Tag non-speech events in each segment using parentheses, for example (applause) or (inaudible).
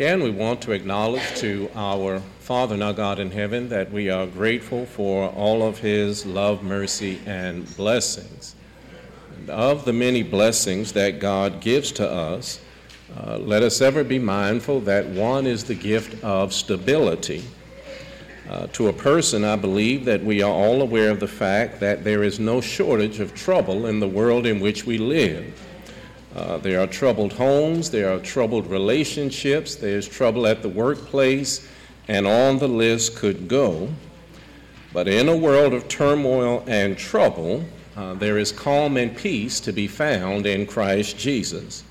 Again, we want to acknowledge to our Father our God in heaven that we are grateful for all of His love, mercy, and blessings. And of the many blessings that God gives to us, uh, let us ever be mindful that one is the gift of stability. Uh, to a person, I believe that we are all aware of the fact that there is no shortage of trouble in the world in which we live. Uh, there are troubled homes, there are troubled relationships, there's trouble at the workplace, and on the list could go. But in a world of turmoil and trouble, uh, there is calm and peace to be found in Christ Jesus.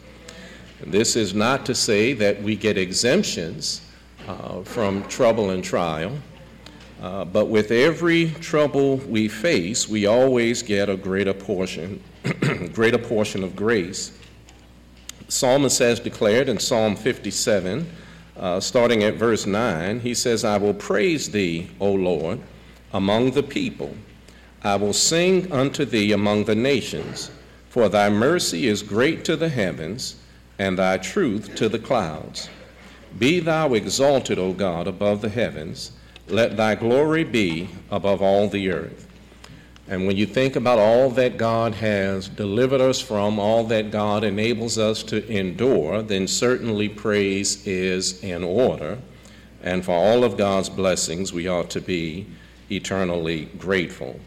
And this is not to say that we get exemptions uh, from trouble and trial, uh, but with every trouble we face, we always get a greater portion, (clears throat) greater portion of grace psalmist has declared in Psalm 57, uh, starting at verse 9, he says, I will praise thee, O Lord, among the people. I will sing unto thee among the nations, for thy mercy is great to the heavens, and thy truth to the clouds. Be thou exalted, O God, above the heavens. Let thy glory be above all the earth. And when you think about all that God has delivered us from, all that God enables us to endure, then certainly praise is in order. And for all of God's blessings, we ought to be eternally grateful.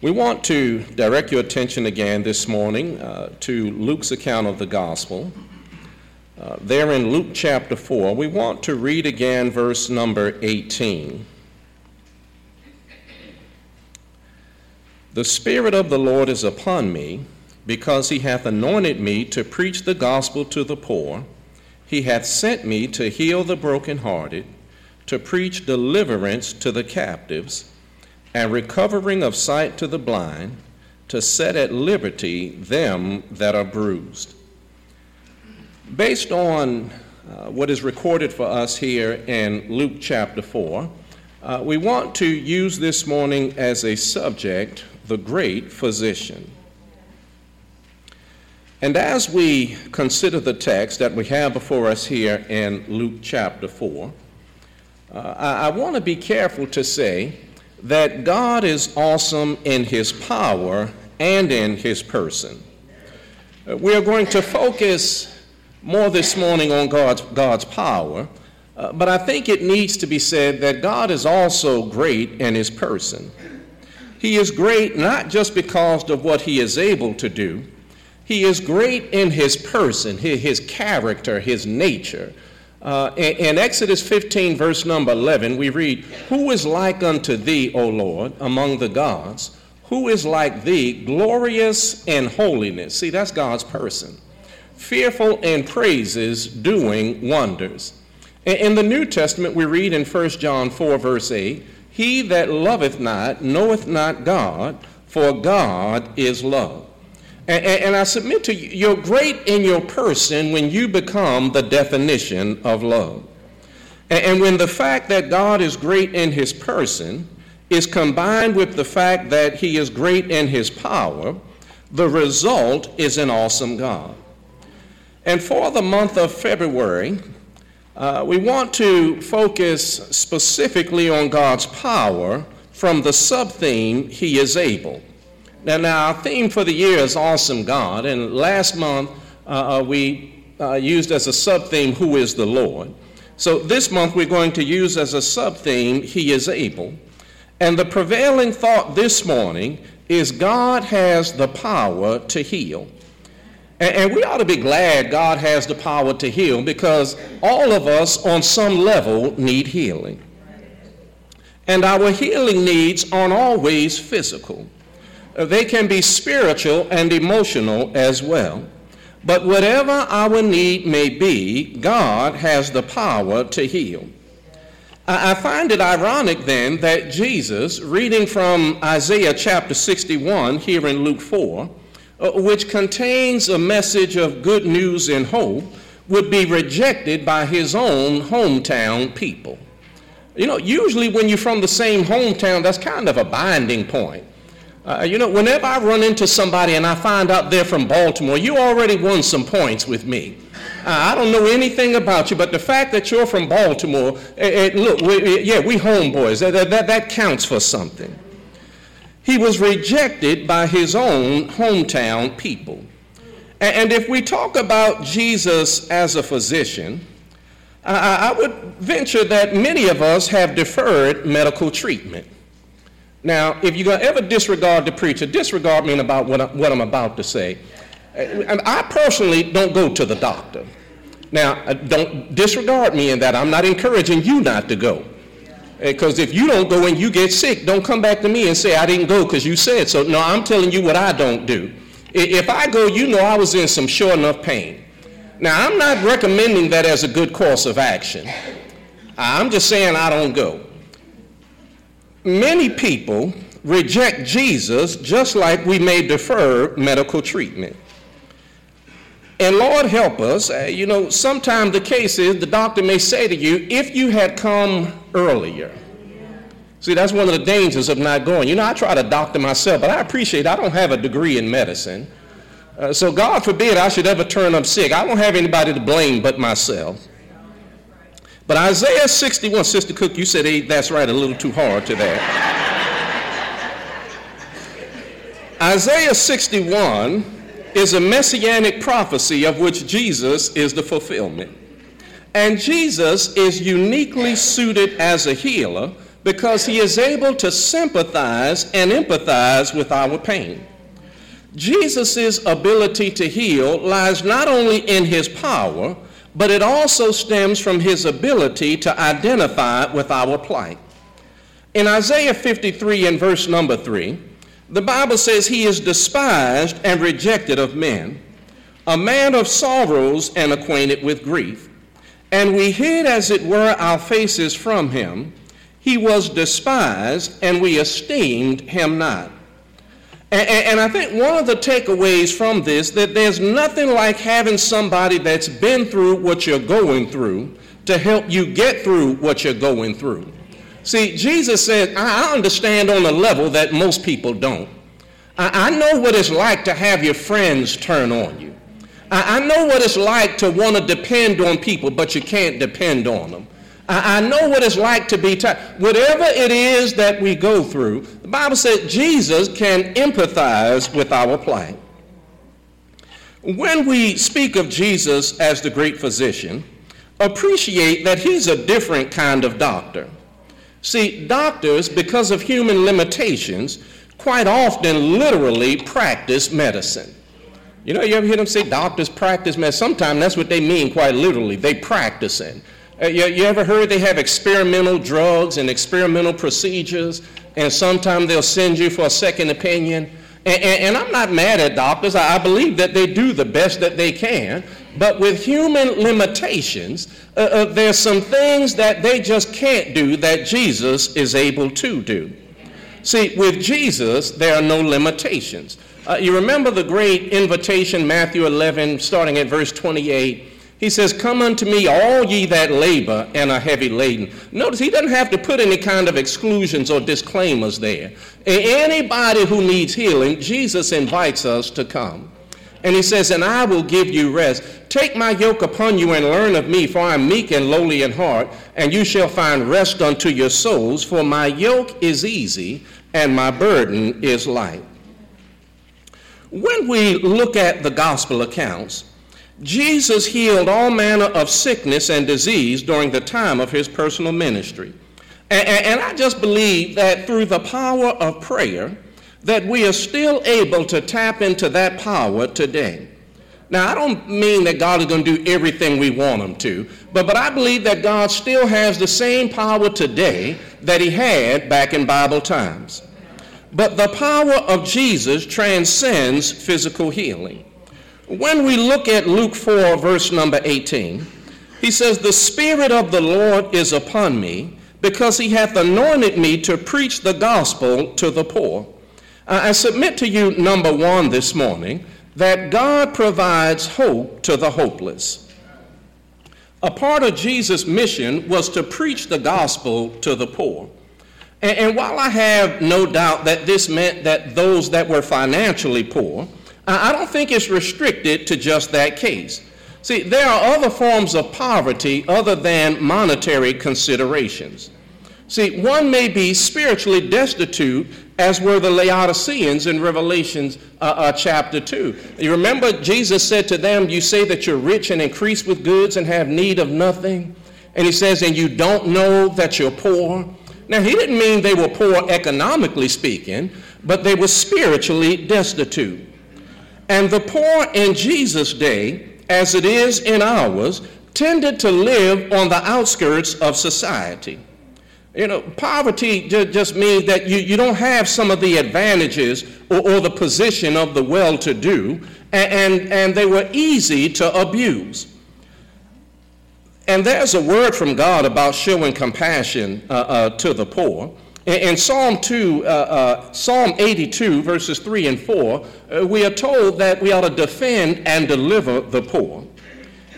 We want to direct your attention again this morning uh, to Luke's account of the gospel. Uh, there in Luke chapter 4, we want to read again verse number 18. The Spirit of the Lord is upon me, because he hath anointed me to preach the gospel to the poor. He hath sent me to heal the brokenhearted, to preach deliverance to the captives, and recovering of sight to the blind, to set at liberty them that are bruised. Based on uh, what is recorded for us here in Luke chapter 4, uh, we want to use this morning as a subject the great physician. And as we consider the text that we have before us here in Luke chapter 4, uh, I, I want to be careful to say that God is awesome in his power and in his person. Uh, we are going to focus more this morning on God's, God's power, uh, but I think it needs to be said that God is also great in his person. He is great not just because of what he is able to do, he is great in his person, his character, his nature. Uh, in, Exodus 15, verse number 11, we read, Who is like unto thee, O Lord, among the gods? Who is like thee, glorious in holiness? See, that's God's person. Fearful in praises, doing wonders. In the New Testament, we read in 1 John 4, verse 8, he that loveth not knoweth not God, for God is love. And, and, I submit to you, you're great in your person when you become the definition of love. And, and when the fact that God is great in his person is combined with the fact that he is great in his power, the result is an awesome God. And for the month of February, uh, we want to focus specifically on God's power from the sub theme, He is able. Now, now, our theme for the year is Awesome God, and last month uh, uh we uh, used as a sub theme, Who is the Lord? So this month we're going to use as a sub theme, He is able. And the prevailing thought this morning is God has the power to heal. And, and we ought to be glad God has the power to heal because all of us, on some level, need healing. And our healing needs aren't always physical, they can be spiritual and emotional as well. But whatever our need may be, God has the power to heal. I find it ironic then that Jesus, reading from Isaiah chapter 61 here in Luke 4, uh, which contains a message of good news and hope, would be rejected by his own hometown people. You know, usually when you're from the same hometown, that's kind of a binding point. Uh, you know, whenever I run into somebody and I find out they're from Baltimore, you already won some points with me. I don't know anything about you, but the fact that you're from Baltimore, it, it, look, we, yeah, we homeboys. That, that, that counts for something. He was rejected by his own hometown people. And if we talk about Jesus as a physician, I would venture that many of us have deferred medical treatment. Now, if you're going to ever disregard the preacher, disregard me about what, I, am about to say. I personally don't go to the doctor. Now, uh, don't disregard me in that. I'm not encouraging you not to go. Eh, because if you don't go and you get sick, don't come back to me and say, I didn't go because you said so. No, I'm telling you what I don't do. If I go, you know I was in some sure enough pain. Now, I'm not recommending that as a good course of action. I'm just saying I don't go. Many people reject Jesus just like we may defer medical treatment. And Lord help us, uh, you know, sometimes the case is the doctor may say to you, if you had come earlier. See, that's one of the dangers of not going. You know, I try to doctor myself, but I appreciate I don't have a degree in medicine. Uh, so God forbid I should ever turn up sick. I don't have anybody to blame but myself. But Isaiah 61, Sister Cook, you said hey, that's right, a little too hard to that. (laughs) Isaiah 61 is a messianic prophecy of which Jesus is the fulfillment. And Jesus is uniquely suited as a healer because he is able to sympathize and empathize with our pain. Jesus' ability to heal lies not only in his power, but it also stems from his ability to identify with our plight. In Isaiah 53 and verse number 3, the Bible says he is despised and rejected of men, a man of sorrows and acquainted with grief. And we hid, as it were, our faces from him. He was despised, and we esteemed him not. And, and, I think one of the takeaways from this that there's nothing like having somebody that's been through what you're going through to help you get through what you're going through. See, Jesus said, I understand on a level that most people don't. I, know what it's like to have your friends turn on you. I, know what it's like to want to depend on people, but you can't depend on them. I, know what it's like to be tired. Whatever it is that we go through, the Bible says Jesus can empathize with our plight. When we speak of Jesus as the great physician, appreciate that he's a different kind of doctor. See, doctors, because of human limitations, quite often literally practice medicine. You know, you ever hear them say doctors practice medicine? Sometimes that's what they mean quite literally. They practicing. Uh, you, you ever heard they have experimental drugs and experimental procedures, and sometimes they'll send you for a second opinion? And, and, and I'm not mad at doctors. I, I believe that they do the best that they can. But with human limitations, uh, uh, there's some things that they just can't do that Jesus is able to do. See, with Jesus, there are no limitations. Uh, you remember the great invitation, Matthew 11, starting at verse 28. He says, Come unto me, all ye that labor and are heavy laden. Notice he doesn't have to put any kind of exclusions or disclaimers there. Anybody who needs healing, Jesus invites us to come. And he says, And I will give you rest. Take my yoke upon you and learn of me, for I am meek and lowly in heart, and you shall find rest unto your souls. For my yoke is easy and my burden is light. When we look at the gospel accounts, Jesus healed all manner of sickness and disease during the time of his personal ministry. And, and, I just believe that through the power of prayer, that we are still able to tap into that power today. Now, I don't mean that God is going to do everything we want him to, but, but I believe that God still has the same power today that he had back in Bible times. But the power of Jesus transcends physical healing. When we look at Luke 4, verse number 18, he says, The Spirit of the Lord is upon me, because he hath anointed me to preach the gospel to the poor. Uh, I submit to you, number one, this morning, that God provides hope to the hopeless. A part of Jesus' mission was to preach the gospel to the poor. And, and, while I have no doubt that this meant that those that were financially poor, I, don't think it's restricted to just that case. See, there are other forms of poverty other than monetary considerations. See, one may be spiritually destitute, as were the Laodiceans in Revelations uh, uh, chapter 2. You remember Jesus said to them, You say that you're rich and increase with goods and have need of nothing. And he says, And you don't know that you're poor. Now, he didn't mean they were poor economically speaking, but they were spiritually destitute. And the poor in Jesus' day as it is in ours, tended to live on the outskirts of society. You know, poverty just means that you, you don't have some of the advantages or, or the position of the well to do, and, and, and they were easy to abuse. And there's a word from God about showing compassion uh, uh, to the poor. In Psalm 2, uh, uh, Psalm 82, verses 3 and 4, uh, we are told that we ought to defend and deliver the poor.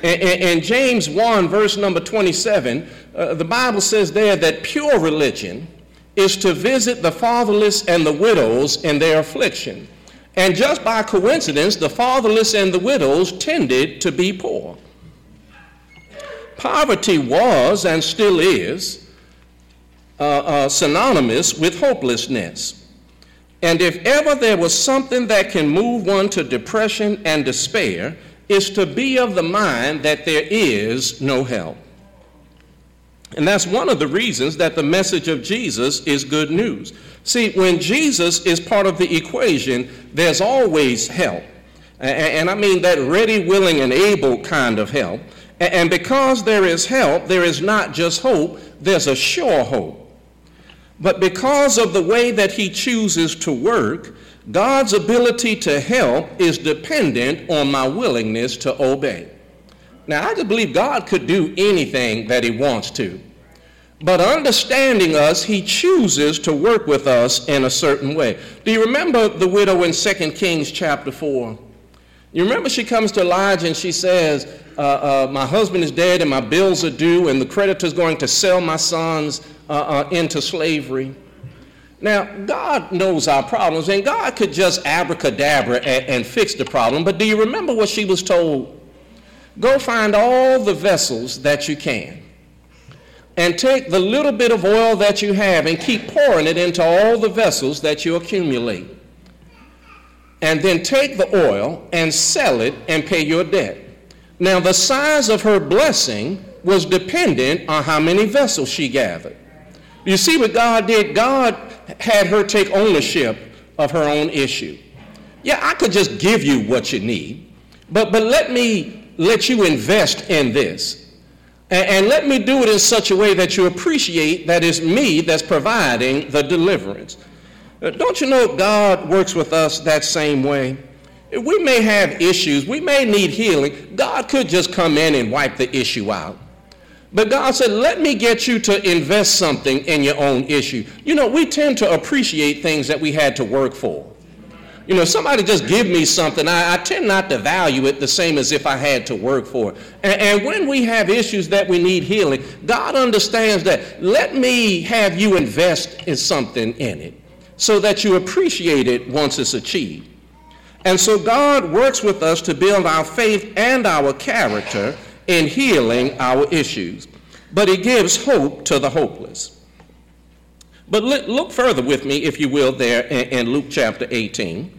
In James 1, verse number 27, uh, the Bible says there that pure religion is to visit the fatherless and the widows in their affliction. And just by coincidence, the fatherless and the widows tended to be poor. Poverty was and still is uh, uh, synonymous with hopelessness. And if ever there was something that can move one to depression and despair, is to be of the mind that there is no help. And that's one of the reasons that the message of Jesus is good news. See, when Jesus is part of the equation, there's always help. And I mean that ready, willing, and able kind of help. And because there is help, there is not just hope, there's a sure hope. But because of the way that he chooses to work, God's ability to help is dependent on my willingness to obey. Now, I just believe God could do anything that he wants to. But understanding us, he chooses to work with us in a certain way. Do you remember the widow in 2 Kings chapter 4? You remember she comes to Elijah and she says, uh, uh, My husband is dead and my bills are due, and the creditor's going to sell my sons uh, uh, into slavery. Now, God knows our problems, and God could just abracadabra and, and fix the problem. But do you remember what she was told? Go find all the vessels that you can, and take the little bit of oil that you have and keep pouring it into all the vessels that you accumulate. And then take the oil and sell it and pay your debt. Now, the size of her blessing was dependent on how many vessels she gathered. You see what God did? God had her take ownership of her own issue. Yeah, I could just give you what you need, but, but let me let you invest in this. And, and let me do it in such a way that you appreciate that it's me that's providing the deliverance. Uh, don't you know God works with us that same way? We may have issues, we may need healing. God could just come in and wipe the issue out. But God said, let me get you to invest something in your own issue. You know, we tend to appreciate things that we had to work for. You know, somebody just give me something, I, I tend not to value it the same as if I had to work for it. And, and when we have issues that we need healing, God understands that. Let me have you invest in something in it so that you appreciate it once it's achieved. And so God works with us to build our faith and our character in healing our issues, but he gives hope to the hopeless. But look further with me, if you will, there in Luke chapter 18.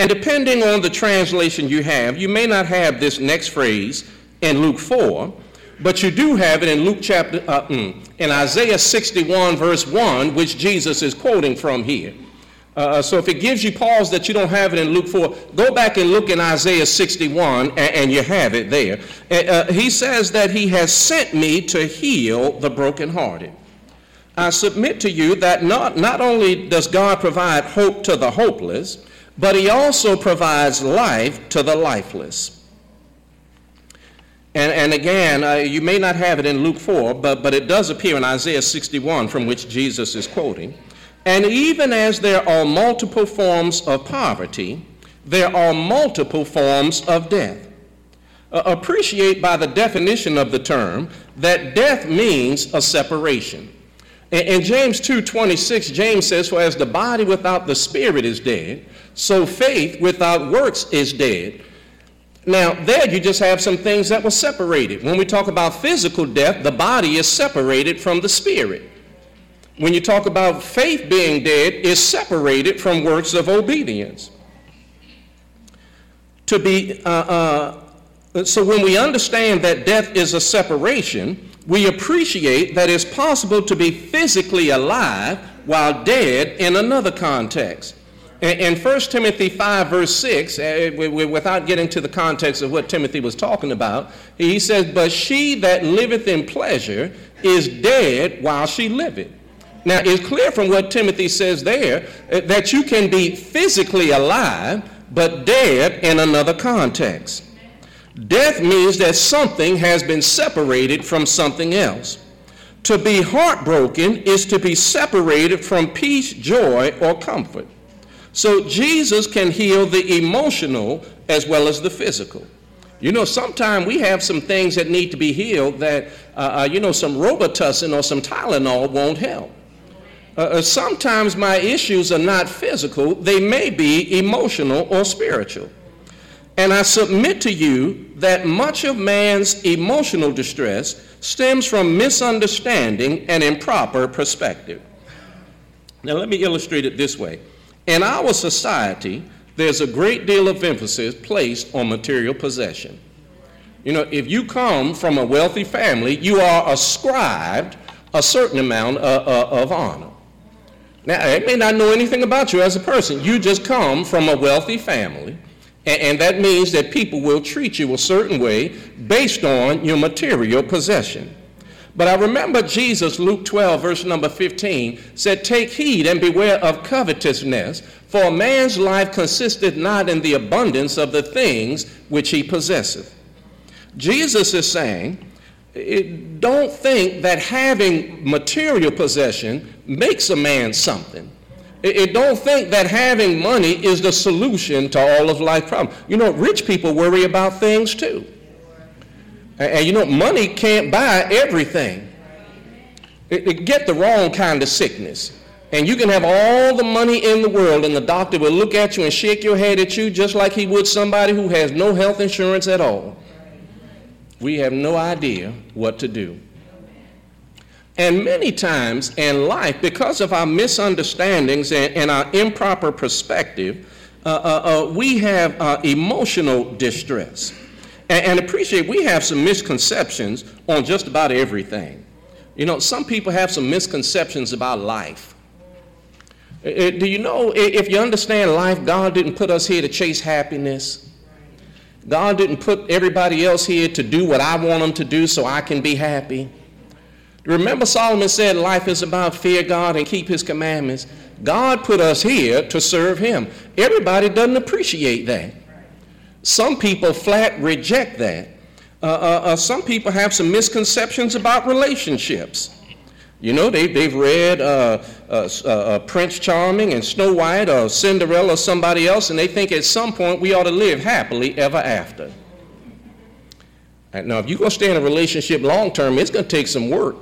And depending on the translation you have, you may not have this next phrase in Luke 4, but you do have it in Luke chapter, uh, mm, in Isaiah 61, verse 1, which Jesus is quoting from here. Uh, uh, so if it gives you pause that you don't have it in Luke 4, go back and look in Isaiah 61 and, and you have it there. Uh, uh, he says that he has sent me to heal the brokenhearted. I submit to you that not, not only does God provide hope to the hopeless, but he also provides life to the lifeless. And, and again, uh, you may not have it in Luke 4, but, but it does appear in Isaiah 61 from which Jesus is quoting. And even as there are multiple forms of poverty, there are multiple forms of death. Uh, appreciate by the definition of the term that death means a separation. In, in James 2:26, James says, "For as the body without the spirit is dead, so faith without works is dead." Now, there you just have some things that were separated. When we talk about physical death, the body is separated from the spirit. When you talk about faith being dead, is separated from works of obedience. To be, uh, uh, so when we understand that death is a separation, we appreciate that it's possible to be physically alive while dead in another context. In 1 Timothy 5, verse 6, uh, without getting to the context of what Timothy was talking about, he says, But she that liveth in pleasure is dead while she liveth. Now, it's clear from what Timothy says there uh, that you can be physically alive, but dead in another context. Death means that something has been separated from something else. To be heartbroken is to be separated from peace, joy, or comfort. So Jesus can heal the emotional as well as the physical. You know, sometimes we have some things that need to be healed that, uh, uh, you know, some Robitussin or some Tylenol won't help. Uh, uh, sometimes my issues are not physical, they may be emotional or spiritual. And I submit to you that much of man's emotional distress stems from misunderstanding and improper perspective. Now, let me illustrate it this way. In our society, there's a great deal of emphasis placed on material possession. You know, if you come from a wealthy family, you are ascribed a certain amount of, uh, uh, of honor. Now, I may not know anything about you as a person. You just come from a wealthy family, and, and that means that people will treat you a certain way based on your material possession. But I remember Jesus, Luke 12, verse number 15, said, Take heed and beware of covetousness, for a man's life consisteth not in the abundance of the things which he possesseth. Jesus is saying, don't think that having material possession makes a man something. It, don't think that having money is the solution to all of life problems. You know, rich people worry about things too. And, and you know, money can't buy everything. It, it get the wrong kind of sickness. And you can have all the money in the world, and the doctor will look at you and shake your head at you just like he would somebody who has no health insurance at all. We have no idea what to do. And many times in life, because of our misunderstandings and, and our improper perspective, uh, uh, uh, we have uh, emotional distress. And, and appreciate we have some misconceptions on just about everything. You know, some people have some misconceptions about life. Do you know, if you understand life, God didn't put us here to chase happiness. God didn't put everybody else here to do what I want them to do so I can be happy. Remember, Solomon said life is about fear God and keep his commandments. God put us here to serve him. Everybody doesn't appreciate that. Some people flat reject that. Uh, uh, uh, some people have some misconceptions about relationships. You know, they, they've read uh, uh, uh, Prince Charming and Snow White or Cinderella or somebody else, and they think at some point we ought to live happily ever after. Now, if you're going to stay in a relationship long term, it's going to take some work.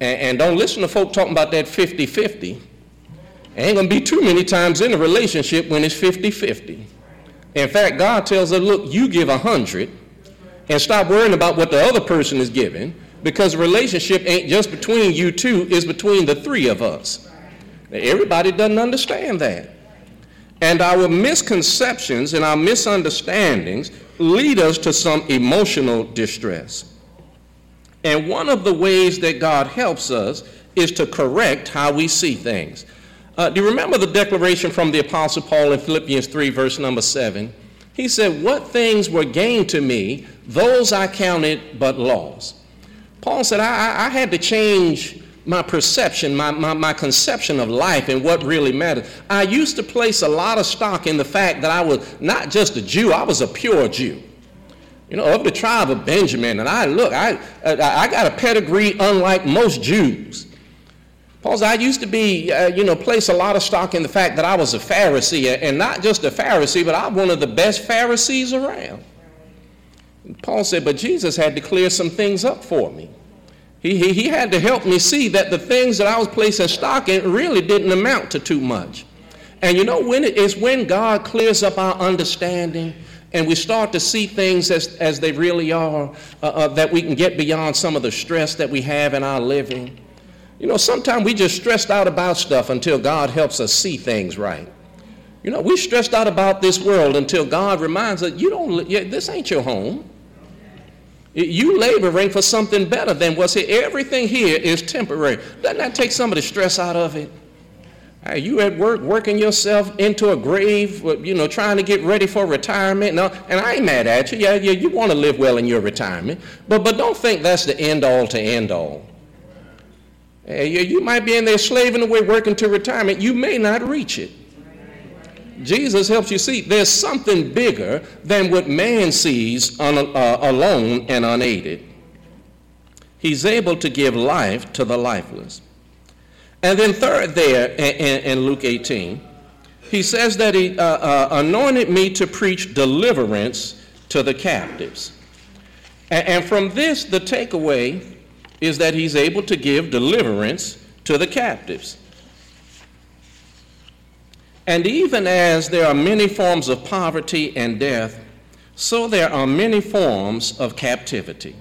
And, and don't listen to folk talking about that 50 50. Ain't going to be too many times in a relationship when it's 50 50. In fact, God tells us, look, you give a hundred and stop worrying about what the other person is giving because the relationship ain't just between you two, it's between the three of us. Everybody doesn't understand that. And our misconceptions and our misunderstandings lead us to some emotional distress. And one of the ways that God helps us is to correct how we see things. Uh, do you remember the declaration from the Apostle Paul in Philippians 3, verse number 7? He said, What things were gained to me, those I counted but loss. Paul said, I, I had to change my perception, my, my, my conception of life and what really mattered. I used to place a lot of stock in the fact that I was not just a Jew, I was a pure Jew. You know, of the tribe of Benjamin. And I look, I, I got a pedigree unlike most Jews. Paul said, I used to be, uh, you know, place a lot of stock in the fact that I was a Pharisee, and not just a Pharisee, but I'm one of the best Pharisees around. Paul said, but Jesus had to clear some things up for me. He, he, he had to help me see that the things that I was placing stock in really didn't amount to too much. And you know, when it is when God clears up our understanding and we start to see things as, as they really are, uh, uh, that we can get beyond some of the stress that we have in our living. You know, sometimes we just stressed out about stuff until God helps us see things right. You know, we stressed out about this world until God reminds us, you don't, this ain't your home. You laboring for something better than what's here. Everything here is temporary. Doesn't that take some of the stress out of it? Are you at work working yourself into a grave, uh, you know, trying to get ready for retirement? No, and I ain't mad at you. Yeah, yeah, you want to live well in your retirement, but but don't think that's the end all to end all. You, you might be in there slaving away working to retirement. You may not reach it. Jesus helps you see there's something bigger than what man sees on, uh, alone and unaided. He's able to give life to the lifeless. And then, third, there in, in Luke 18, he says that he uh, uh, anointed me to preach deliverance to the captives. And, and from this, the takeaway is that he's able to give deliverance to the captives. And even as there are many forms of poverty and death, so there are many forms of captivity.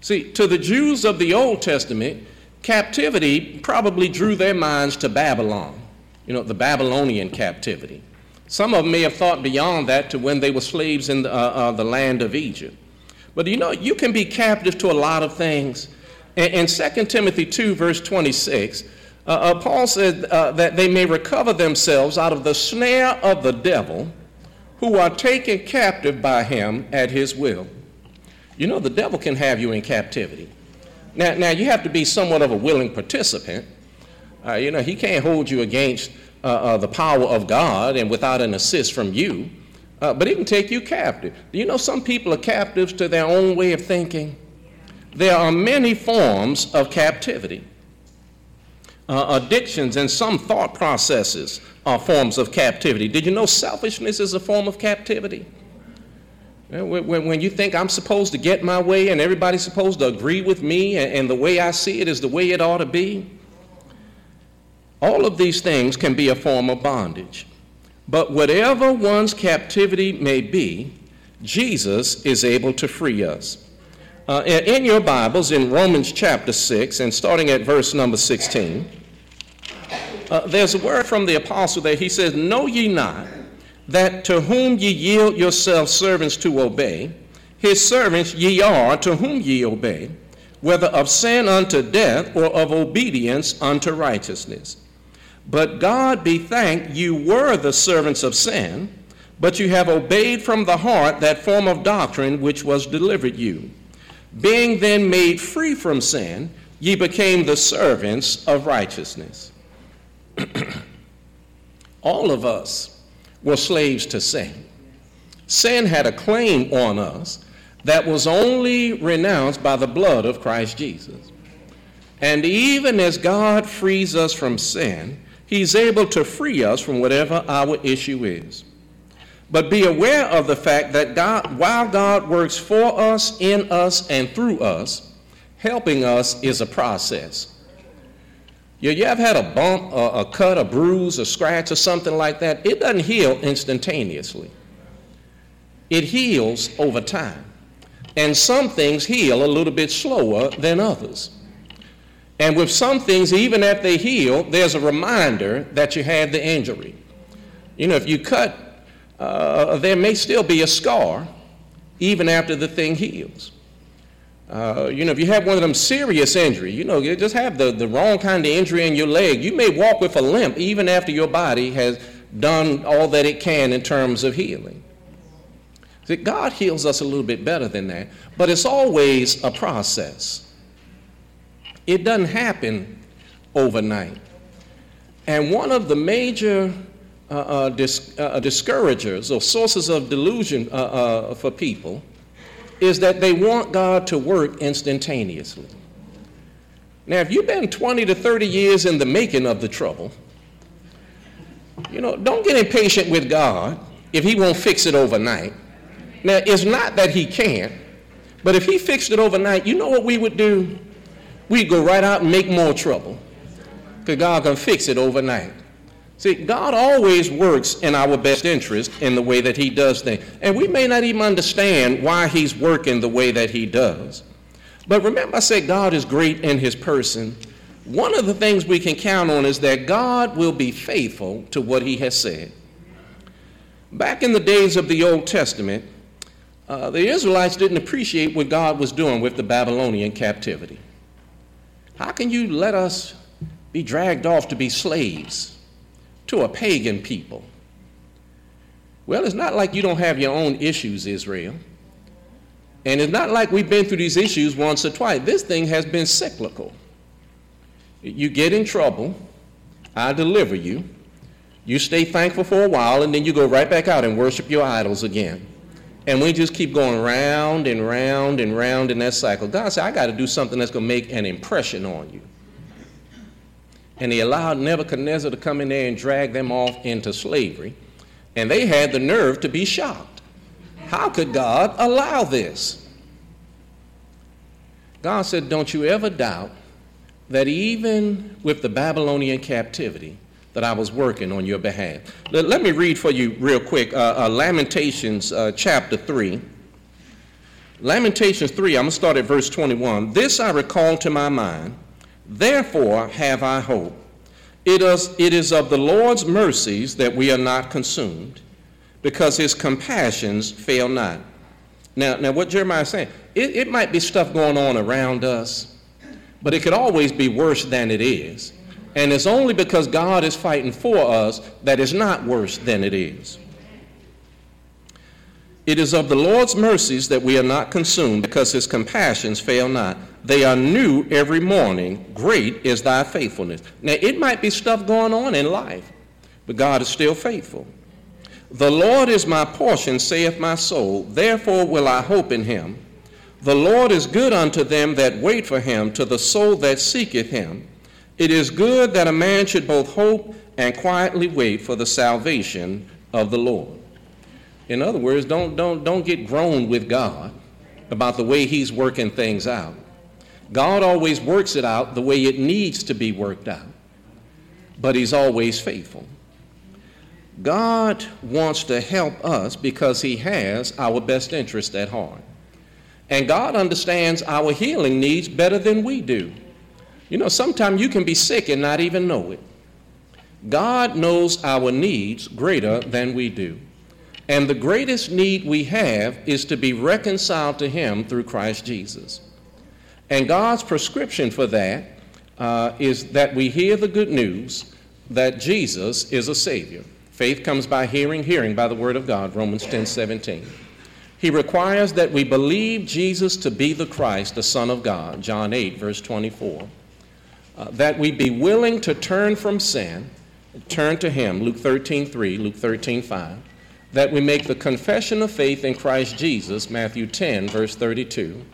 See, to the Jews of the Old Testament, captivity probably drew their minds to Babylon, you know, the Babylonian captivity. Some of them may have thought beyond that to when they were slaves in the, uh, uh, the land of Egypt. But you know, you can be captive to a lot of things. In, in 2 Timothy 2, verse 26, uh, uh, Paul said uh, that they may recover themselves out of the snare of the devil who are taken captive by him at his will. You know, the devil can have you in captivity. Now, now you have to be somewhat of a willing participant. Uh, you know, he can't hold you against uh, uh, the power of God and without an assist from you. Uh, but it can take you captive. Do you know some people are captives to their own way of thinking? There are many forms of captivity. Uh, addictions and some thought processes are forms of captivity. Did you know selfishness is a form of captivity? When, you think I'm supposed to get my way and everybody's supposed to agree with me and, the way I see it is the way it ought to be, all of these things can be a form of bondage. But whatever one's captivity may be, Jesus is able to free us. Uh, in your Bibles, in Romans chapter 6, and starting at verse number 16, uh, there's a word from the apostle there. He says, Know ye not that to whom ye yield yourselves servants to obey, his servants ye are to whom ye obey, whether of sin unto death or of obedience unto righteousness. But God be thanked, you were the servants of sin, but you have obeyed from the heart that form of doctrine which was delivered you. Being then made free from sin, ye became the servants of righteousness. (clears throat) All of us were slaves to sin. Sin had a claim on us that was only renounced by the blood of Christ Jesus. And even as God frees us from sin, He's able to free us from whatever our issue is. But be aware of the fact that God, while God works for us, in us, and through us, helping us is a process. You, you ever had a bump, a, a cut, a bruise, a scratch, or something like that? It doesn't heal instantaneously. It heals over time. And some things heal a little bit slower than others. And with some things, even after they heal, there's a reminder that you had the injury. You know, if you cut, uh, there may still be a scar even after the thing heals. Uh, you know, if you have one of them serious injury, you know, you just have the, the wrong kind of injury in your leg, you may walk with a limp even after your body has done all that it can in terms of healing. See, God heals us a little bit better than that, but it's always a process. It doesn't happen overnight. And one of the major uh, uh, dis- uh, discouragers or sources of delusion uh, for people is that they want God to work instantaneously. Now, if you've been 20 to 30 years in the making of the trouble, you know, don't get impatient with God if He won't fix it overnight. Now, it's not that He can't, but if He fixed it overnight, you know what we would do? we'd go right out and make more trouble because God can fix it overnight. See, God always works in our best interest in the way that He does things. And we may not even understand why He's working the way that He does. But remember, I said God is great in His person. One of the things we can count on is that God will be faithful to what He has said. Back in the days of the Old Testament, uh, the Israelites didn't appreciate what God was doing with the Babylonian captivity. How can you let us be dragged off to be slaves to a pagan people? Well, it's not like you don't have your own issues, Israel. And it's not like we've been through these issues once or twice. This thing has been cyclical. You get in trouble, I deliver you. You stay thankful for a while, and then you go right back out and worship your idols again. And we just keep going round and round and round in that cycle. God said, I got to do something that's going to make an impression on you. And he allowed Nebuchadnezzar to come in there and drag them off into slavery. And they had the nerve to be shocked. How could God allow this? God said, Don't you ever doubt that even with the Babylonian captivity, that I was working on your behalf. Let, let me read for you real quick uh, uh, Lamentations uh, chapter 3. Lamentations 3, I'm going to start at verse 21. This I recall to my mind, therefore have I hope. It is, it is of the Lord's mercies that we are not consumed, because his compassions fail not. Now, now what Jeremiah is saying, it, it might be stuff going on around us, but it could always be worse than it is. And it's only because God is fighting for us that it's not worse than it is. It is of the Lord's mercies that we are not consumed, because his compassions fail not. They are new every morning. Great is thy faithfulness. Now, it might be stuff going on in life, but God is still faithful. The Lord is my portion, saith my soul. Therefore will I hope in him. The Lord is good unto them that wait for him, to the soul that seeketh him. It is good that a man should both hope and quietly wait for the salvation of the Lord. In other words, don't, don't, don't get groaned with God about the way He's working things out. God always works it out the way it needs to be worked out, but He's always faithful. God wants to help us because He has our best interest at heart. And God understands our healing needs better than we do. You know, sometimes you can be sick and not even know it. God knows our needs greater than we do. And the greatest need we have is to be reconciled to Him through Christ Jesus. And God's prescription for that uh, is that we hear the good news that Jesus is a Savior. Faith comes by hearing, hearing by the Word of God, Romans 10 17. He requires that we believe Jesus to be the Christ, the Son of God, John 8, verse 24 uh, that we be willing to turn from sin, turn to Him, Luke 13 3, Luke 13 5, that we make the confession of faith in Christ Jesus, Matthew 10, verse 32,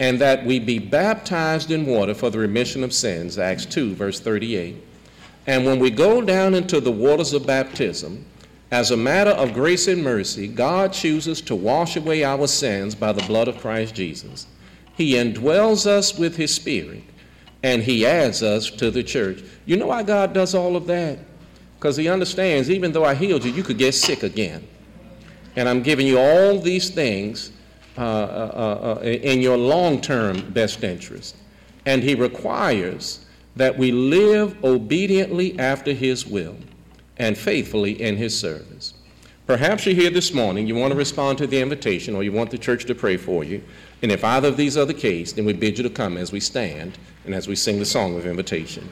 and that we be baptized in water for the remission of sins, Acts 2, verse 38. And when we go down into the waters of baptism, as a matter of grace and mercy, God chooses to wash away our sins by the blood of Christ Jesus. He indwells us with His Spirit and he adds us to the church. You know why God does all of that? Because he understands even though I healed you, you could get sick again. And I'm giving you all these things Uh, uh, uh, uh, in your long term best interest. And he requires that we live obediently after his will and faithfully in his service. Perhaps you're here this morning, you want to respond to the invitation, or you want the church to pray for you. And if either of these are the case, then we bid you to come as we stand and as we sing the song of invitation.